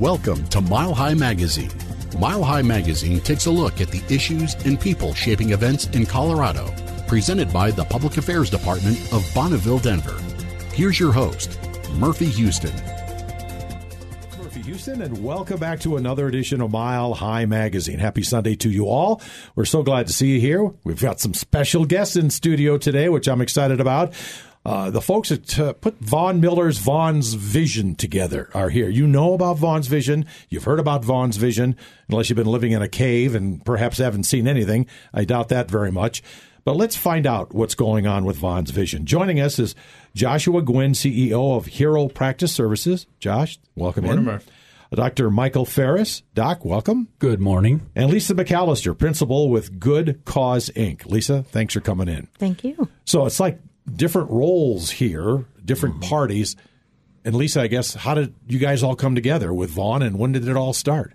Welcome to Mile High Magazine. Mile High Magazine takes a look at the issues and people shaping events in Colorado, presented by the Public Affairs Department of Bonneville, Denver. Here's your host, Murphy Houston. Murphy Houston, and welcome back to another edition of Mile High Magazine. Happy Sunday to you all. We're so glad to see you here. We've got some special guests in studio today, which I'm excited about. Uh, the folks that uh, put Von Miller's Von's Vision together are here. You know about Von's Vision. You've heard about Von's Vision, unless you've been living in a cave and perhaps haven't seen anything. I doubt that very much. But let's find out what's going on with Von's Vision. Joining us is Joshua Gwynn, CEO of Hero Practice Services. Josh, welcome Morning, in. Murph. Dr. Michael Ferris. Doc, welcome. Good morning. And Lisa McAllister, principal with Good Cause Inc. Lisa, thanks for coming in. Thank you. So it's like different roles here, different Mm-hmm. parties. And Lisa, I guess, how did you guys all come together with Von and when did it all start?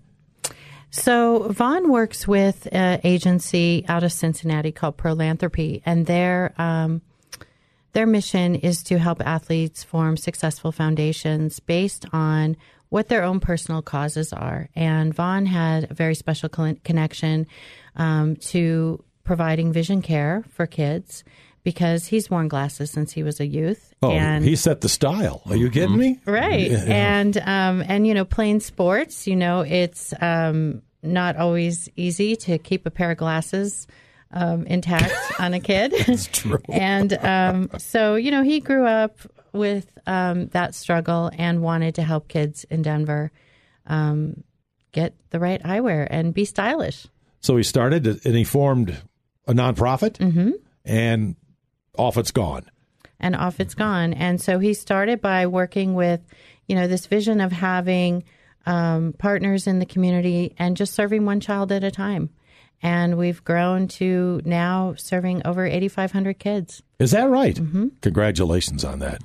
So Von works with an agency out of Cincinnati called Prolanthropy, and their um, their mission is to help athletes form successful foundations based on what their own personal causes are. And Von had a very special connection um, to providing vision care for kids because he's worn glasses since he was a youth. Oh, and he set the style. Are you kidding me? right Yeah. and um and you know playing sports you know it's um not always easy to keep a pair of glasses um, intact on a kid It's true. and um, so you know he grew up with um, that struggle and wanted to help kids in denver um, get the right eyewear and be stylish So he started and he formed a nonprofit Mm-hmm. and off it's gone. and off it's gone. And so he started by working with, you know, this vision of having um, partners in the community and just serving one child at a time. And we've grown to now serving over 8,500 kids. Is that right? Mm-hmm. Congratulations on that.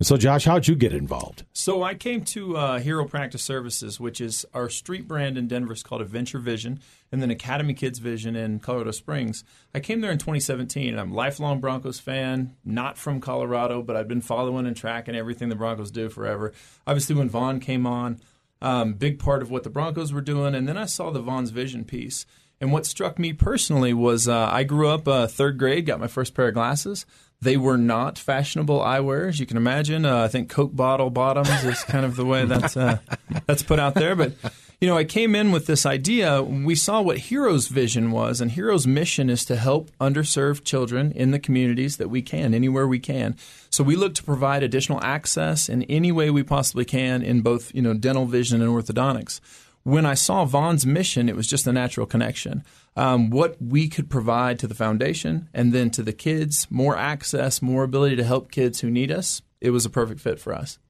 So, Josh, how'd you get involved? So I came to uh, Hero Practice Services, which is our street brand in Denver. It's called Adventure Vision, and then Academy Kids Vision in Colorado Springs. I came there in 2017, and I'm a lifelong Broncos fan. Not from Colorado, but I've been following and tracking everything the Broncos do forever. Obviously, when Von came on, um, big part of what the Broncos were doing, and then I saw the Von's Vision piece. And what struck me personally was uh, I grew up uh, third grade, got my first pair of glasses. They were not fashionable eyewear, as you can imagine. Uh, I think Coke bottle bottoms is kind of the way that's uh, that's put out there. But you know, I came in with this idea. We saw what Hero's vision was, and Hero's mission is to help underserved children in the communities that we can, anywhere we can. So we look to provide additional access in any way we possibly can in both you know dental vision and orthodontics when I saw Von's mission, it was just a natural connection. Um, what we could provide to the foundation and then to the kids, more access, more ability to help kids who need us, it was a perfect fit for us.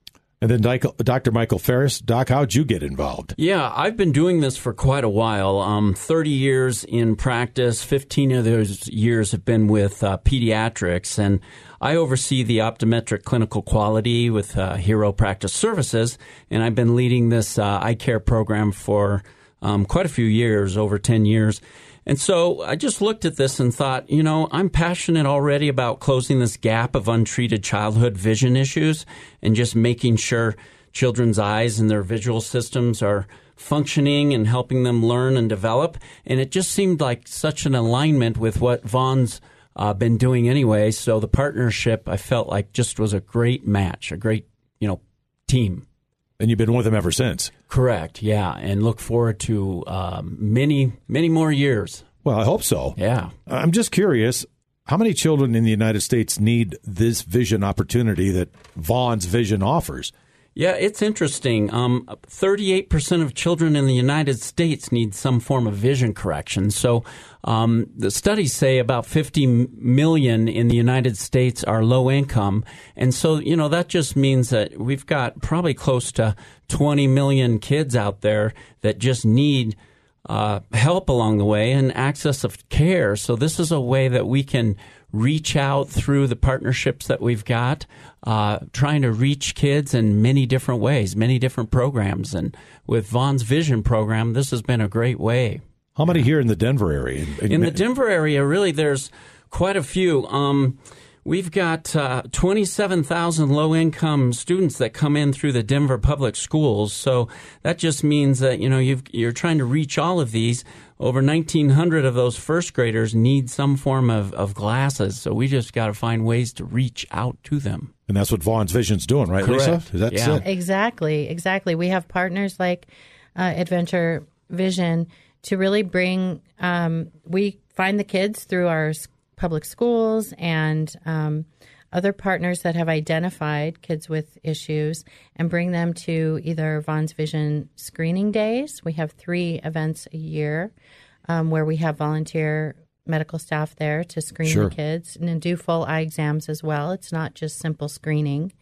And then Dr. Michael Ferris, Doc, how'd you get involved? Yeah, I've been doing this for quite a while. Um, 30 years in practice, 15 of those years have been with uh, pediatrics, and I oversee the optometric clinical quality with uh, Hero Practice Services, and I've been leading this uh, eye care program for um, quite a few years, over 10 years. And so I just looked at this and thought, you know, I'm passionate already about closing this gap of untreated childhood vision issues and just making sure children's eyes and their visual systems are functioning and helping them learn and develop. And it just seemed like such an alignment with what Von's uh, been doing anyway. So the partnership I felt like just was a great match, a great, you know, team. And you've been with him ever since. Correct. Yeah. And look forward to um, many, many more years. Well, I hope so. Yeah. I'm just curious how many children in the United States need this vision opportunity that Von's Vision offers? Yeah, it's interesting. Um, 38% of children in the United States need some form of vision correction. So um, the studies say about 50 million in the United States are low income. And so, you know, that just means that we've got probably close to 20 million kids out there that just need uh, help along the way and access of care. So this is a way that we can reach out through the partnerships that we've got, uh, trying to reach kids in many different ways, many different programs. And with Von's Vision program, this has been a great way. How many here in the Denver area? In the Denver area, really, there's quite a few. Um, We've got uh, 27,000 low income students that come in through the Denver public schools. So that just means that, you know, you are trying to reach all of these. Over 1,900 of those first graders need some form of, of glasses. So we just got to find ways to reach out to them. And that's what Von's Vision's doing, right, Correct. Lisa? That's yeah. it. Exactly, exactly. We have partners like uh, Adventure Vision to really bring, um, we find the kids through our public schools and um, other partners that have identified kids with issues and bring them to either Von's Vision screening days. We have three events a year um, where we have volunteer medical staff there to screen Sure. the kids and then do full eye exams as well. It's not just simple screening.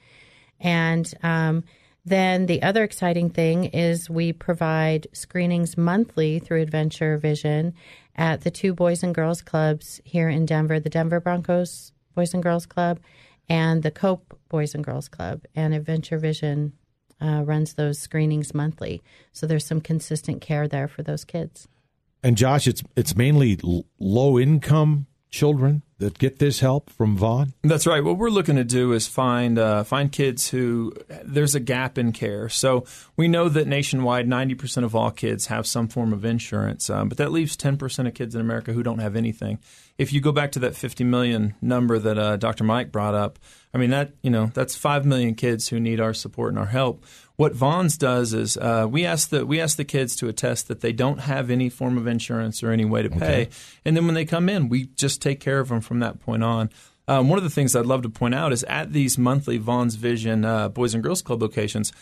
And um, then the other exciting thing is we provide screenings monthly through Adventure Vision at the two Boys and Girls Clubs here in Denver the Denver Broncos Boys and Girls Club and the Cope Boys and Girls Club. And Adventure Vision uh, runs those screenings monthly. So there's some consistent care there for those kids. And Josh, it's it's mainly l- low income children that get this help from Von. That's right. What we're looking to do is find uh, find kids who there's a gap in care. So we know that nationwide, 90% of all kids have some form of insurance, um, but that leaves 10% of kids in America who don't have anything. If you go back to that 50 million number that uh, Dr. Mike brought up, I mean that you know that's five million kids who need our support and our help. What Von's does is uh, we ask the we ask the kids to attest that they don't have any form of insurance or any way to pay, and then when they come in, we just take care of them from that point on. Um, one of the things I'd love to point out is at these monthly Von's Vision uh, Boys and Girls Club locations,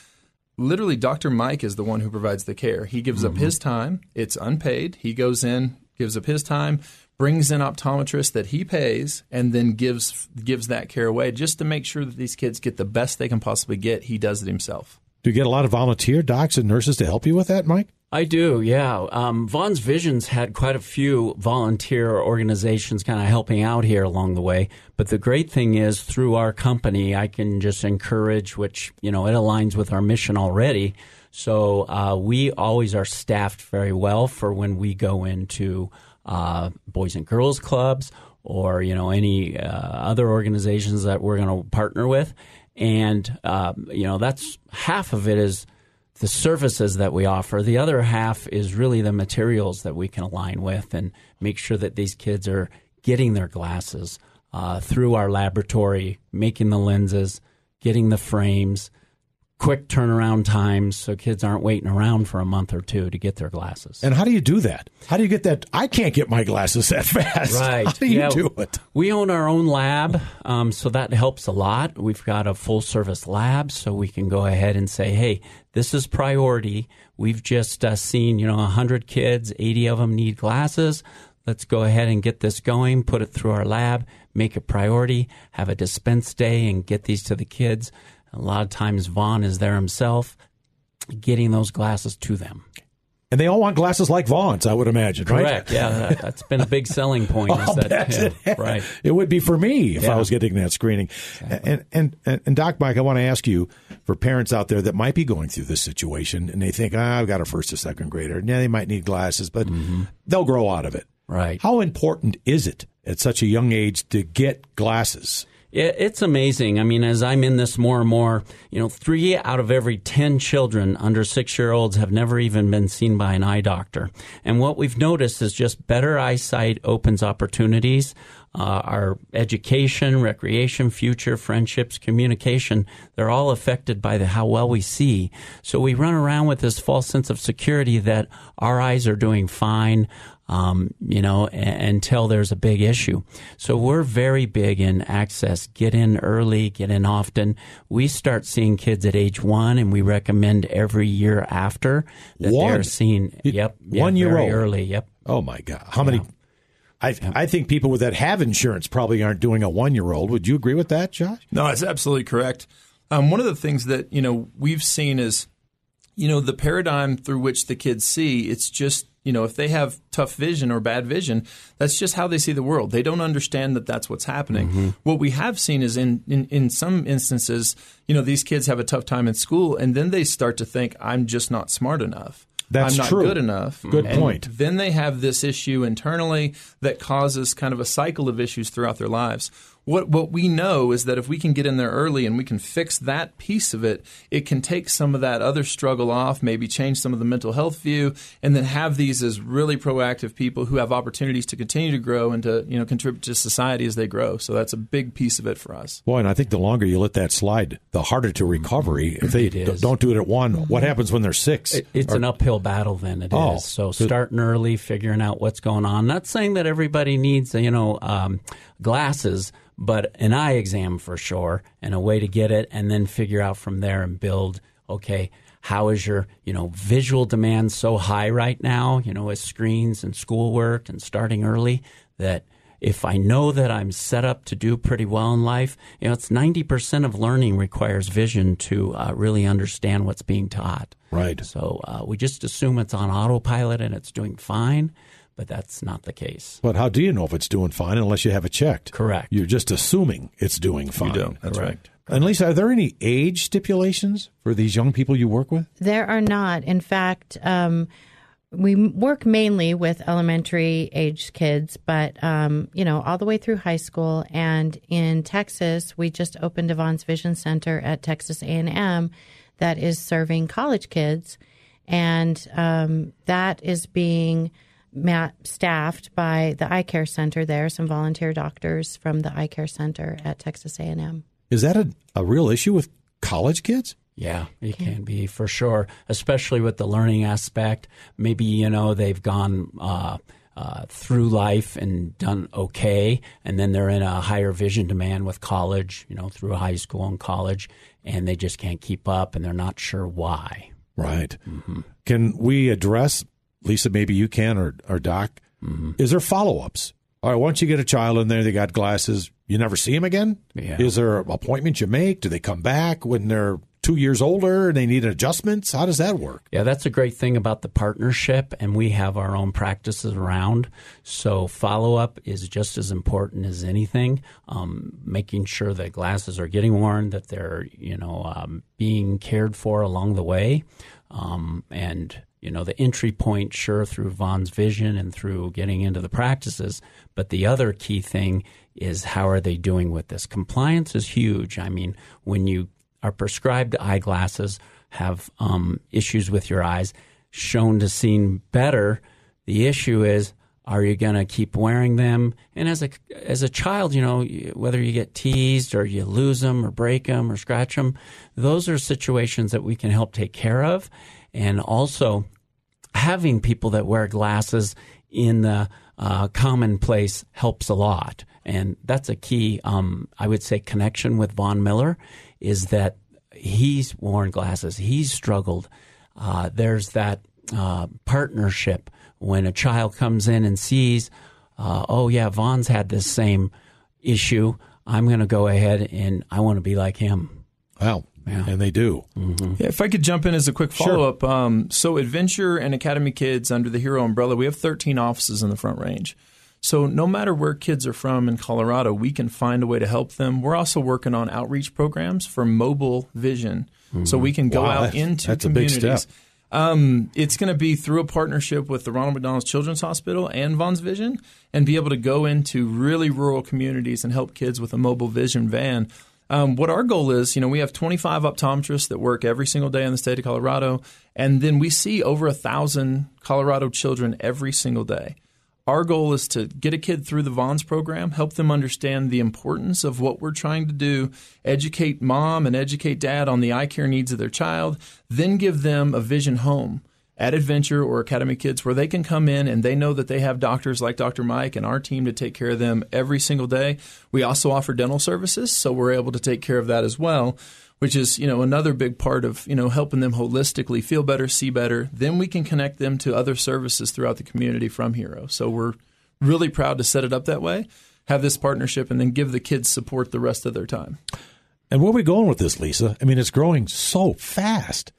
literally Dr. Mike is the one who provides the care. He gives up his time; it's unpaid. He goes in, gives up his time, brings in optometrists that he pays, and then gives gives that care away just to make sure that these kids get the best they can possibly get. He does it himself. Do you get a lot of volunteer docs and nurses to help you with that, Mike? I do, yeah. Um, Von's Visions had quite a few volunteer organizations kind of helping out here along the way. But the great thing is, through our company, I can just encourage, which, you know, it aligns with our mission already. So uh, we always are staffed very well for when we go into uh, Boys and Girls Clubs or, you know, any uh, other organizations that we're going to partner with. And, uh, you know, that's half of it is the services that we offer. The other half is really the materials that we can align with and make sure that these kids are getting their glasses uh, through our laboratory, making the lenses, getting the frames, quick turnaround times so kids aren't waiting around for a month or two to get their glasses. And how do you do that? How do you get that? I can't get my glasses that fast. Right. How do you Yeah. do it? We own our own lab, um, so that helps a lot. We've got a full service lab, so we can go ahead and say, hey, this is priority. We've just uh, seen, you know, 100 kids, 80 of them need glasses. Let's go ahead and get this going, put it through our lab, make it priority, have a dispense day, and get these to the kids. A lot of times, Von is there himself getting those glasses to them. And they all want glasses like Von's, I would imagine, right? Correct. Yeah, that, that's been a big selling point. I'll that, bet yeah, it- right. It would be for me if I was getting that screening. And, and and and Doc Mike, I want to ask you for parents out there that might be going through this situation and they think, ah, I've got a first or second grader. Yeah, they might need glasses, but they'll grow out of it. Right. How important is it at such a young age to get glasses? It, it's amazing. I mean, as I'm in this more and more, you know, three out of every 10 children under six year olds have never even been seen by an eye doctor. And what we've noticed is just better eyesight opens opportunities. Uh, our education, recreation, future, friendships, communication, they're all affected by the, how well we see. So we run around with this false sense of security that our eyes are doing fine um, you know, a- until there's a big issue. So we're very big in access. Get in early, get in often. We start seeing kids at age one, and we recommend every year after that One? they're seen. You- Yep, yeah, one year very old? early. Yep. Oh my God! How many? I I think people with that have insurance probably aren't doing a one year old. Would you agree with that, Josh? No, that's absolutely correct. Um, one of the things that you know we've seen is, you know, the paradigm through which the kids see. It's just you know if they have tough vision or bad vision, that's just how they see the world. They don't understand that that's what's happening. Mm-hmm. What we have seen is in, in in some instances, you know, these kids have a tough time in school, and then they start to think, "I'm just not smart enough." That's I'm not true. good enough. Mm-hmm. Good And point. Then they have this issue internally that causes kind of a cycle of issues throughout their lives. What what we know is that if we can get in there early and we can fix that piece of it, it can take some of that other struggle off, maybe change some of the mental health view, and then have these as really proactive people who have opportunities to continue to grow and to you know contribute to society as they grow. So that's a big piece of it for us. Boy, and I think the longer you let that slide, the harder to recovery. If they d- don't do it at one, what happens when they're six? It, it's or, an uphill battle. Then it oh, is. So starting early, figuring out what's going on. Not saying that everybody needs you know um, glasses but an eye exam for sure and a way to get it and then figure out from there and build okay how is your you know visual demand so high right now you know with screens and schoolwork and starting early that if I know that I'm set up to do pretty well in life, you know, it's 90% of learning requires vision to uh, really understand what's being taught. Right. So uh, we just assume it's on autopilot and it's doing fine but that's not the case. But how do you know if it's doing fine unless you have it checked? Correct. You're just assuming it's doing fine. You do. That's Correct. right. And Lisa, are there any age stipulations for these young people you work with? There are not. In fact, um, we work mainly with elementary age kids, but um, you know, all the way through high school. And in Texas, we just opened a Von's Vision Center at Texas A&M that is serving college kids, and um, that is being staffed by the eye care center there, some volunteer doctors from the eye care center at Texas A&M. Is that a, a real issue with college kids? Yeah, it can be for sure, especially with the learning aspect. Maybe, you know, they've gone uh, uh, through life and done okay, and then they're in a higher vision demand with college, you know, through high school and college, and they just can't keep up and they're not sure why. Right. Mm-hmm. Can we address Lisa, maybe you can, or, or Doc. Mm-hmm. Is there follow ups? All right, once you get a child in there, they got glasses, you never see them again? Yeah. Is there appointments you make? Do they come back when they're two years older and they need adjustments? How does that work? Yeah, that's a great thing about the partnership, and we have our own practices around. So follow up is just as important as anything. Um, making sure that glasses are getting worn, that they're you know um, being cared for along the way, um, and you know, the entry point, sure, through Von's vision and through getting into the practices. But the other key thing is how are they doing with this? Compliance is huge. I mean, when you are prescribed eyeglasses, have um, issues with your eyes, shown to see better, the issue is are you going to keep wearing them? And as a as a child, you know, whether you get teased or you lose them or break them or scratch them, those are situations that we can help take care of. And also, having people that wear glasses in the uh, commonplace helps a lot. And that's a key, um, I would say, connection with Von Miller is that he's worn glasses, he's struggled. Uh, there's that uh, partnership when a child comes in and sees, uh, oh, yeah, Von's had this same issue. I'm going to go ahead and I want to be like him. Wow. Yeah. And they do. Mm-hmm. Yeah, if I could jump in as a quick follow up. Sure. Um, so, Adventure and Academy Kids under the Hero umbrella, we have 13 offices in the Front Range. So, no matter where kids are from in Colorado, we can find a way to help them. We're also working on outreach programs for mobile vision. Mm-hmm. So, we can go wow, out that's, into that's communities. Um, it's going to be through a partnership with the Ronald McDonald Children's Hospital and Vaughn's Vision and be able to go into really rural communities and help kids with a mobile vision van. Um, what our goal is, you know, we have 25 optometrists that work every single day in the state of Colorado, and then we see over a thousand Colorado children every single day. Our goal is to get a kid through the Von's program, help them understand the importance of what we're trying to do, educate mom and educate dad on the eye care needs of their child, then give them a vision home at Adventure or Academy Kids where they can come in and they know that they have doctors like Dr. Mike and our team to take care of them every single day. We also offer dental services, so we're able to take care of that as well, which is, you know, another big part of, you know, helping them holistically feel better, see better. Then we can connect them to other services throughout the community from Hero. So we're really proud to set it up that way, have this partnership and then give the kids support the rest of their time. And where are we going with this, Lisa? I mean, it's growing so fast.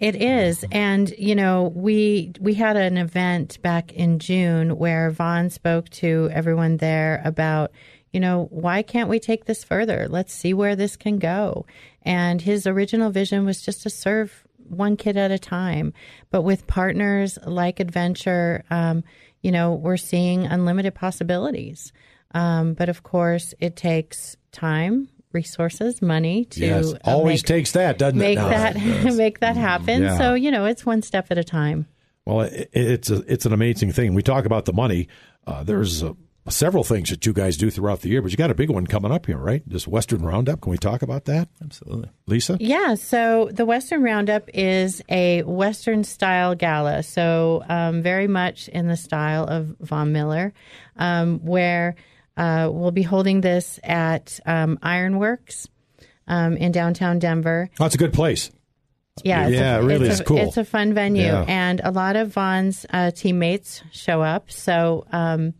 It is, and you know, we we had an event back in June where Von spoke to everyone there about, you know, why can't we take this further? Let's see where this can go. And his original vision was just to serve one kid at a time, but with partners like Adventure, um, you know, we're seeing unlimited possibilities. Um, but of course, it takes time, resources, money to yes, uh, always make, takes that, doesn't make it? No. that make that happen. Yeah. So you know, it's one step at a time. Well, it, it's a, it's an amazing thing. We talk about the money. Uh, there's uh, several things that you guys do throughout the year, but you got a big one coming up here, right? This Western Roundup. Can we talk about that, Absolutely. Lisa? Yeah, so the Western Roundup is a Western style gala, so um, very much in the style of Von Miller, um, where uh, we'll be holding this at um, Ironworks um, in downtown Denver. Oh, it's a good place. Yeah, it's Yeah, a, it really it's a, cool. It's a fun venue, Yeah. and a lot of Von's uh, teammates show up. So um,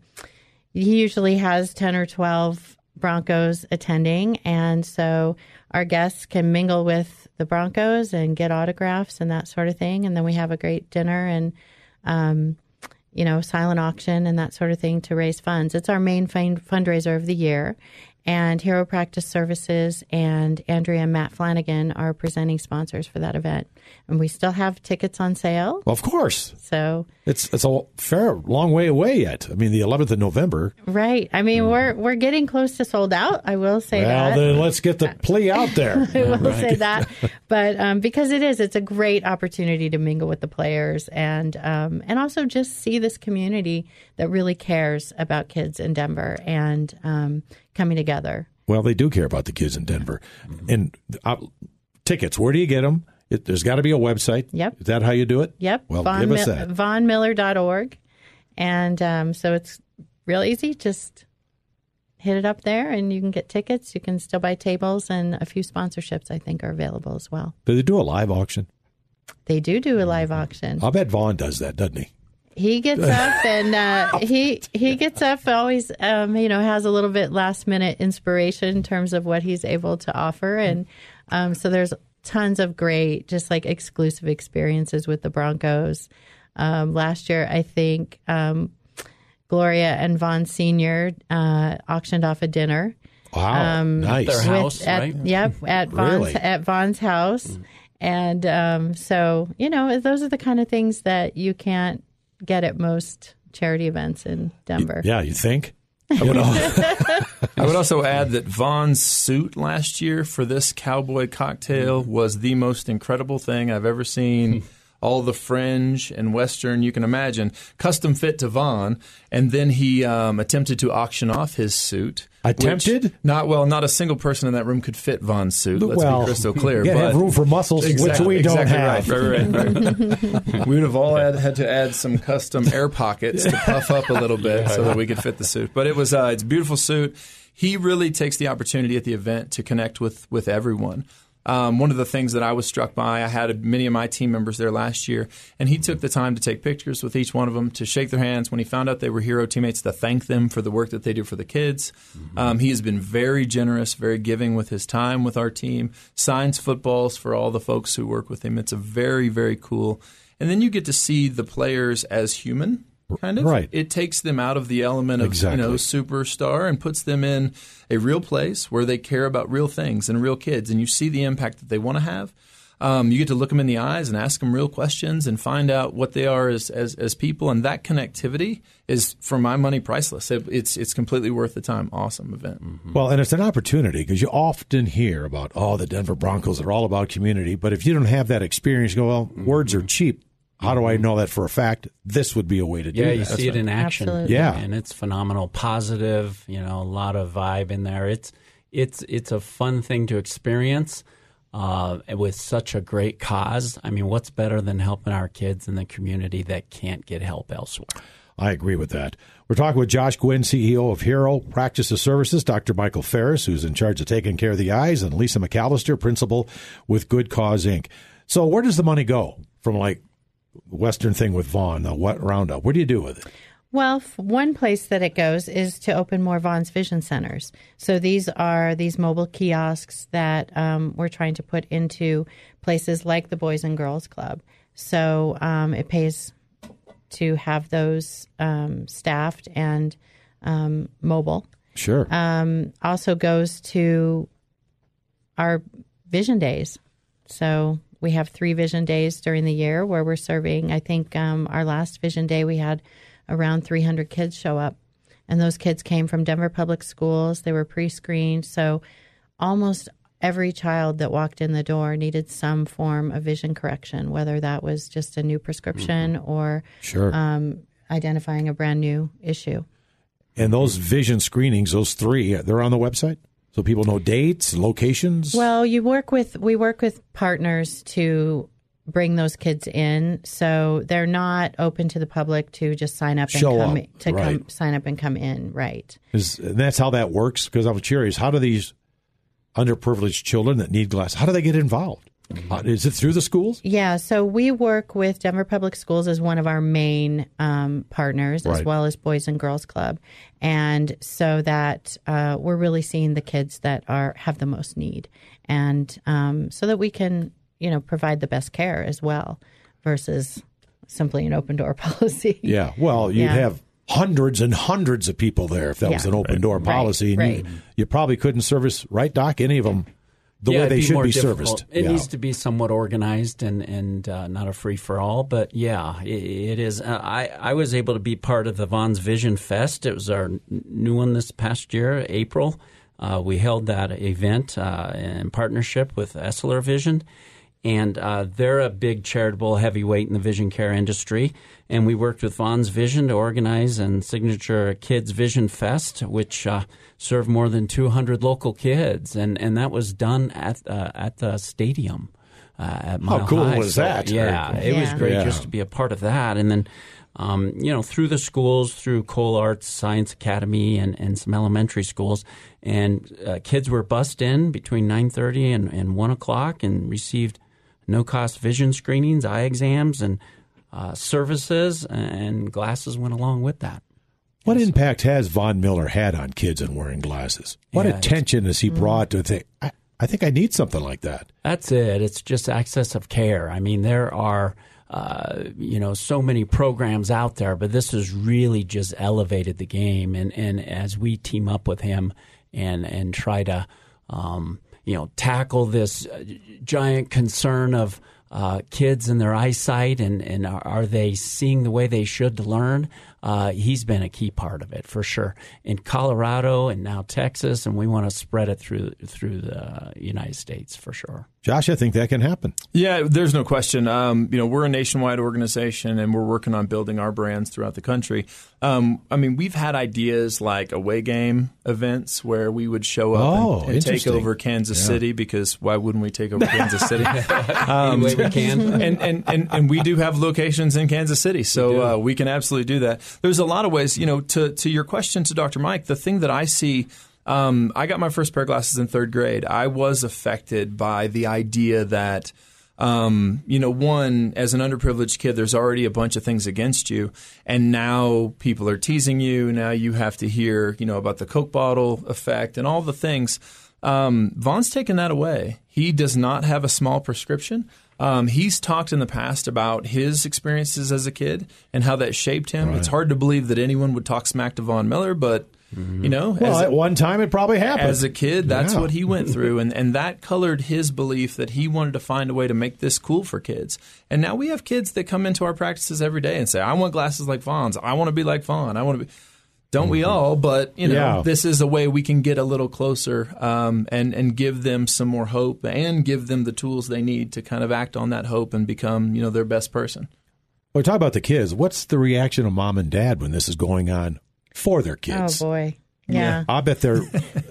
he usually has ten or twelve Broncos attending, and so our guests can mingle with the Broncos and get autographs and that sort of thing. And then we have a great dinner and um, you know silent auction and that sort of thing to raise funds. It's our main fund- fundraiser of the year. And Hero Practice Services and Andrea and Matt Flanagan are presenting sponsors for that event. And we still have tickets on sale. Well, of course. So, It's it's a fair long way away yet. I mean, the 11th of November. right. I mean, we're we're getting close to sold out. I will say. Well, that. then let's get the plea out there. I will say that. But um, because it is, it's a great opportunity to mingle with the players and um, and also just see this community that really cares about kids in Denver and um, coming together. Well, they do care about the kids in Denver. And uh, tickets, where do you get them? It, there's got to be a website. Yep. Is that how you do it? Yep. Well, Von give us that. VonMiller.org. And um, so it's real easy. Just hit it up there and you can get tickets. You can still buy tables and a few sponsorships, I think, are available as well. Do they do a live auction? They do do a live auction. I'll bet Von does that, doesn't he? He gets up and uh, he he gets up always um, you know has a little bit last minute inspiration in terms of what he's able to offer and um, so there's tons of great just like exclusive experiences with the Broncos. Um, last year I think um, Gloria and Von Senior uh, auctioned off a dinner. Wow. nice. Their with- house, at, right? Yep, at Von's Really? at Von's house, and um, so you know those are the kind of things that you can't get at most charity events in Denver. Yeah, you think? You know? I would also add that Von's suit last year for this cowboy cocktail mm-hmm. was the most incredible thing I've ever seen. All the fringe and western you can imagine, custom fit to Von, and then he um, attempted to auction off his suit. Attempted? Not well. Not a single person in that room could fit Von's suit. Let's well, be crystal clear. You gotta but have room for muscles, Exactly, which we don't exactly have. Right, right, right, right. we would have all had, had to add some custom air pockets to puff up a little bit so that we could fit the suit. But it was uh, it's a beautiful suit. He really takes the opportunity at the event to connect with with everyone. Um, one of the things that I was struck by, I had many of my team members there last year, and he took the time to take pictures with each one of them, to shake their hands when he found out they were hero teammates, to thank them for the work that they do for the kids. Um, he has been very generous, very giving with his time with our team, signs footballs for all the folks who work with him. It's a very, very cool. And then you get to see the players as human. Kind of, Right. It takes them out of the element of Exactly. you know superstar and puts them in a real place where they care about real things and real kids, and you see the impact that they want to have. Um, you get to look them in the eyes and ask them real questions and find out what they are as, as, as people, and that connectivity is, for my money, priceless. It, it's it's completely worth the time. Awesome event. Well, and it's an opportunity because you often hear about, oh, the Denver Broncos are all about community. But if you don't have that experience, you go, well, words are cheap. How do I know that for a fact? This would be a way to do Yeah, that. you see it in action. Absolutely. Yeah. and it's phenomenal, positive. You know, a lot of vibe in there. It's it's it's a fun thing to experience uh, with such a great cause. I mean, what's better than helping our kids in the community that can't get help elsewhere? I agree with that. We're talking with Josh Gwynn, CEO of Hero Practices Services, Dr. Michael Ferris, who's in charge of taking care of the eyes, and Lisa McAllister, principal with Good Cause Inc. So, where does the money go from like Western thing with Von, the what roundup? What do you do with it? Well, one place that it goes is to open more Von's Vision Centers. So these are these mobile kiosks that um, we're trying to put into places like the Boys and Girls Club. So um, it pays to have those um, staffed and um, mobile. Sure. Um, also goes to our vision days. So we have three vision days during the year where we're serving. I think um, our last vision day we had around 300 kids show up and those kids came from Denver Public Schools. They were pre-screened, so almost every child that walked in the door needed some form of vision correction, whether that was just a new prescription or Sure. um, identifying a brand new issue. and those vision screenings, those three, they're on the website, so people know dates, locations. Well, you work with we work with partners to bring those kids in, so they're not open to the public to just sign up and Show come up, to come sign up and come in. Right. Is, and that's how that works. Because I'm curious, how do these underprivileged children that need glasses, how do they get involved? Uh, is it through the schools? Yeah, so we work with Denver Public Schools as one of our main um, partners, as well as Boys and Girls Club, and so that uh, we're really seeing the kids that are have the most need, and um, so that we can, you know, provide the best care as well, versus simply an open door policy. Yeah. Well, you'd Yeah. have hundreds and hundreds of people there if that was an open door Right, policy. and right. You, you probably couldn't service, right, Doc, any of them the Yeah, way they be should be difficult. serviced. It Yeah. needs to be somewhat organized and and uh, not a free for all. But yeah, it, it is. Uh, I I was able to be part of the Von's Vision Fest. It was our new one this past year, April. Uh, we held that event uh, in partnership with Essilor Vision, and uh, they're a big charitable heavyweight in the vision care industry. And we worked with Von's Vision to organize and signature Kids Vision Fest, which uh, served more than 200 local kids, and and that was done at uh, at the stadium. Uh, at Mile How cool High. was So, that? Yeah, Very it cool. was great Yeah. just to be a part of that, and then. Um, you know, through the schools, through Cole Arts Science Academy, and, and some elementary schools, and uh, kids were bussed in between nine thirty and, and one o'clock, and received no cost vision screenings, eye exams, and uh, services, and glasses went along with that. What impact has Von Miller had on kids and wearing glasses? What Yeah, attention has he brought to think, I, I think I need something like that? That's it. It's just access of care. I mean, there are, uh, you know, so many programs out there, but this has really just elevated the game. And, and as we team up with him and, and try to, um, you know, tackle this uh, giant concern of uh, kids and their eyesight and, and are, are they seeing the way they should to learn? Uh, he's been a key part of it for sure in Colorado and now Texas, and we want to spread it through through the United States for sure. Josh, I think that can happen. Yeah, there's no question. Um, you know, we're a nationwide organization, and we're working on building our brands throughout the country. Um, I mean, we've had ideas like away game events where we would show up Oh, and, and take over Kansas City because why wouldn't we take over Kansas City? Any way we can. and, and, and, and we do have locations in Kansas City, so uh, we can absolutely do that. There's a lot of ways, you know, to, to your question to Dr. Mike, the thing that I see, um, I got my first pair of glasses in third grade. I was affected by the idea that, um, you know, one, as an underprivileged kid, there's already a bunch of things against you, and now people are teasing you. Now you have to hear, you know, about the Coke bottle effect and all the things. Um, Von's taken that away. He does not have a small prescription. Um, he's talked in the past about his experiences as a kid and how that shaped him. It's hard to believe that anyone would talk smack to Von Miller, but you know, Well, as, at one time it probably happened. as a kid, that's Yeah. what he went through, and and that colored his belief that he wanted to find a way to make this cool for kids. And now we have kids that come into our practices every day and say, "I want glasses like Von's. I want to be like Von. I want to be." Don't we all? But you know, Yeah. this is a way we can get a little closer um, and and give them some more hope and give them the tools they need to kind of act on that hope and become you know their best person. Well, talk about the kids. What's the reaction of mom and dad when this is going on for their kids? Oh boy. Yeah. I bet their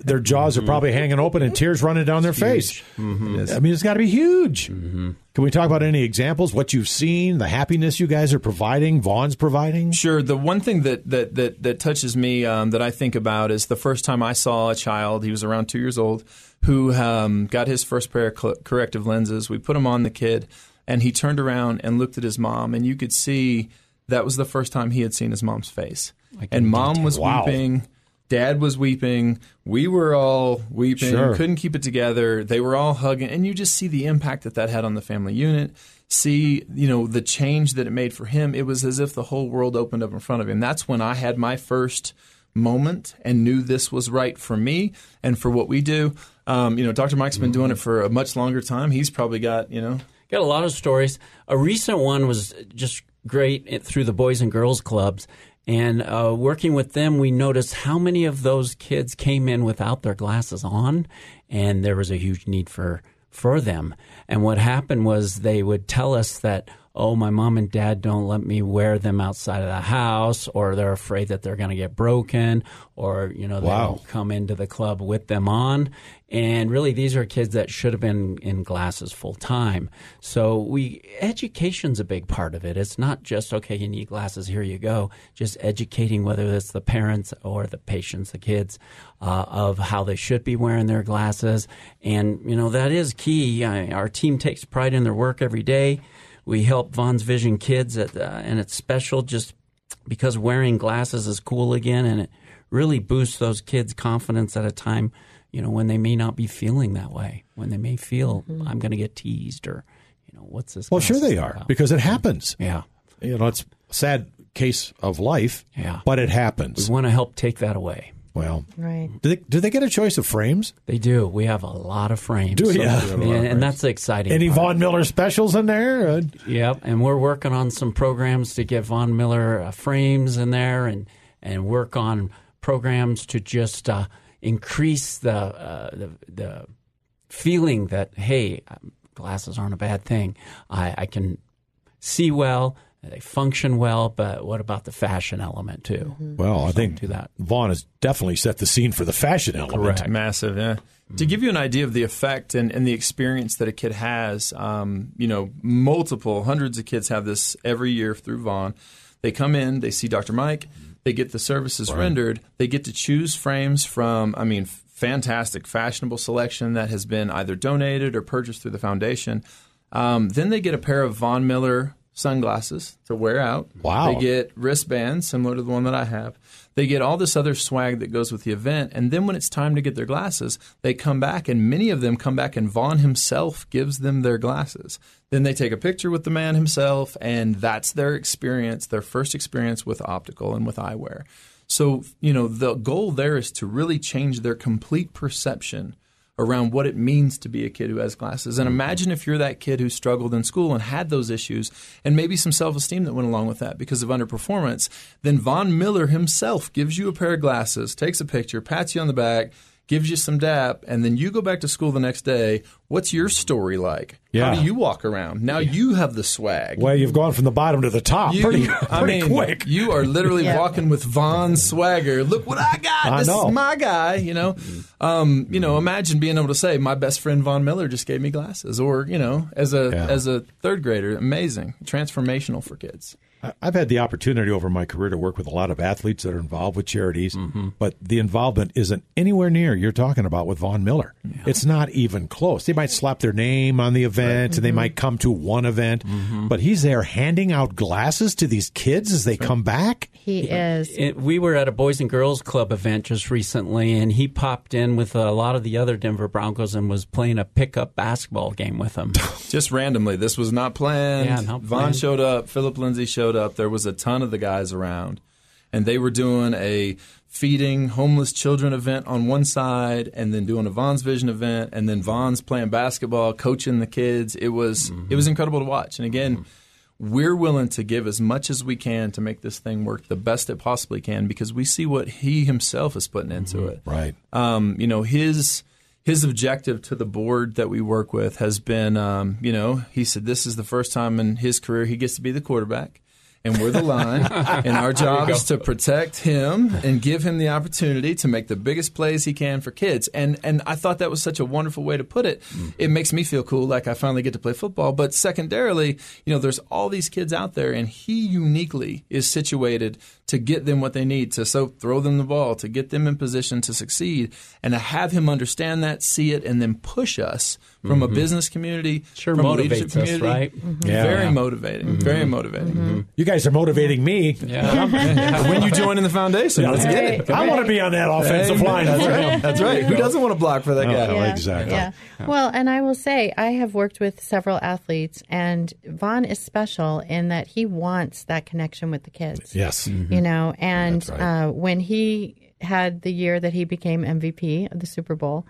their jaws are probably hanging open and tears running down their face. I mean, it's got to be huge. Can we talk about any examples? What you've seen, the happiness you guys are providing, Von's providing? Sure. The one thing that that that, that touches me um, that I think about is the first time I saw a child. He was around two years old, who um, got his first pair of cl- corrective lenses. We put him on the kid, and he turned around and looked at his mom, and you could see that was the first time he had seen his mom's face. And mom was Wow. weeping. Dad was weeping. We were all weeping. Sure. Couldn't keep it together. They were all hugging, and you just see the impact that that had on the family unit. See, you know, the change that it made for him. It was as if the whole world opened up in front of him. That's when I had my first moment and knew this was right for me and for what we do. Um, you know, Dr. Mike's been doing it for a much longer time. He's probably got, you know, Got a lot of stories. A recent one was just great through the Boys and Girls Clubs. And uh, working with them, we noticed how many of those kids came in without their glasses on, and there was a huge need for for them. And what happened was they would tell us that, oh, my mom and dad don't let me wear them outside of the house, or they're afraid that they're going to get broken, or, you know, they Wow. don't come into the club with them on. And really, these are kids that should have been in glasses full time. So we education's a big part of it. It's not just okay, you need glasses, here you go. Just educating whether it's the parents or the patients, the kids, uh, of how they should be wearing their glasses. And you know that is key. I, our team takes pride in their work every day. We help Von's Vision kids, at, uh, and it's special just because wearing glasses is cool again, and it really boosts those kids' confidence at a time, you know, when they may not be feeling that way, when they may feel I'm going to get teased or, you know, what's this? Well, sure they are about? because it happens. Yeah, You know, it's a sad case of life, Yeah. but it happens. we want to help take that away. Well, Right. do they, do they get a choice of frames? They do. We have a lot of frames. Do ya? and, and that's the exciting. Any part. Von Miller specials in there? Uh, Yep, and we're working on some programs to get Von Miller uh, frames in there, and and work on programs to just uh, increase the, uh, the the feeling that hey, glasses aren't a bad thing. I, I can see well, they function well, but what about the fashion element too? well, I think to that. Von has definitely set the scene for the fashion element. Massive, yeah. To give you an idea of the effect and, and the experience that a kid has, um, you know, multiple, hundreds of kids have this every year through Von. They come in, they see Dr. Mike, they get the services rendered, they get to choose frames from, I mean, fantastic, fashionable selection that has been either donated or purchased through the foundation. Um, then they get a pair of Von Miller sunglasses to wear out. Wow. They get wristbands similar to the one that I have. They get all this other swag that goes with the event. And then when it's time to get their glasses, they come back, and many of them come back, and Von himself gives them their glasses. Then they take a picture with the man himself, and that's their experience, their first experience with optical and with eyewear. So, you know, the goal there is to really change their complete perception around what it means to be a kid who has glasses. And mm-hmm. imagine if you're that kid who struggled in school and had those issues and maybe some self esteem that went along with that because of underperformance. Then Von Miller himself gives you a pair of glasses, takes a picture, pats you on the back, gives you some dap, and then you go back to school the next day. What's your story like? Yeah. How do you walk around? Now you have the swag. Well, you've gone from the bottom to the top You- pretty, I pretty mean, quick. You are literally Yeah. walking with Von swagger. Look what I got. I this know. is my guy. You know, um, you know. Imagine being able to say, "My best friend Von Miller just gave me glasses," or you know, as a Yeah. as a third grader, amazing, transformational for kids. I- I've had the opportunity over my career to work with a lot of athletes that are involved with charities, Mm-hmm. but the involvement isn't anywhere near you're talking about with Von Miller. It's not even close. They might slap their name on the event and they Mm-hmm. might come to one event, but he's there handing out glasses to these kids as they come back. He is. It, we were at a Boys and Girls Club event just recently, and he popped in with a lot of the other Denver Broncos and was playing a pickup basketball game with them. Just randomly, this was not planned. Yeah, not Von planned. showed up. Phillip Lindsay showed up. There was a ton of the guys around, and they were doing a feeding homeless children event on one side, and then doing a Von's Vision event, and then Von's playing basketball, coaching the kids. It was it was incredible to watch. And again. We're willing to give as much as we can to make this thing work the best it possibly can because we see what he himself is putting into it Right. um, you know his his objective to the board that we work with has been um, you know he said this is the first time in his career he gets to be the quarterback and we're the line. And our job is to protect him and give him the opportunity to make the biggest plays he can for kids. And and I thought that was such a wonderful way to put it. It makes me feel cool like I finally get to play football. But secondarily you know there's all these kids out there and he uniquely is situated to get them what they need to so throw them the ball to get them in position to succeed and to have him understand that see it and then push us from a mm-hmm. business community Mm-hmm. Sure from a leadership motivates us, community right? Mm-hmm. Yeah. very motivating mm-hmm. very motivating You guys are motivating me. Yeah. when you join in the foundation let's get it I want to be on that offensive line. that's right that's right who doesn't want to block for that oh, guy Oh, exactly. Yeah. Well, and I will say, I have worked with several athletes, and Von is special in that he wants that connection with the kids. Yes. You know, and right. uh, when he had the year that he became MVP of the Super Bowl,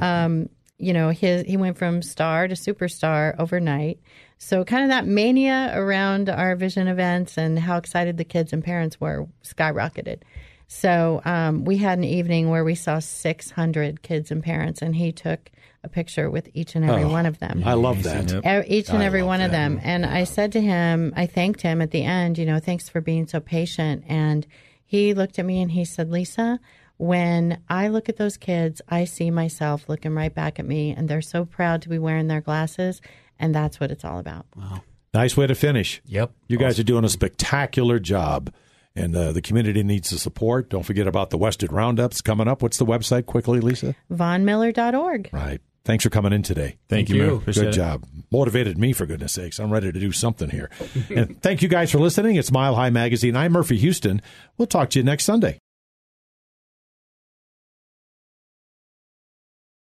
um, you know, his he went from star to superstar overnight. So kind of that mania around our vision events and how excited the kids and parents were skyrocketed. So um, we had an evening where we saw 600 kids and parents, and he took a picture with each and every one of them. I love that. E- each and I every love one of them. And I said to him, I thanked him at the end, you know, thanks for being so patient. And he looked at me and he said, Lisa, when I look at those kids, I see myself looking right back at me, and they're so proud to be wearing their glasses. And that's what it's all about. Wow. Nice way to finish. Yep. You guys are doing a spectacular job, and uh, the community needs the support. Don't forget about the Western Roundups coming up. What's the website quickly, Lisa? VonMiller.org. Right. Thanks for coming in today. Thank, you. man. Appreciate Good job. Motivated me, for goodness sakes. I'm ready to do something here. and thank you guys for listening. It's Mile High Magazine. I'm Murphy Houston. We'll talk to you next Sunday.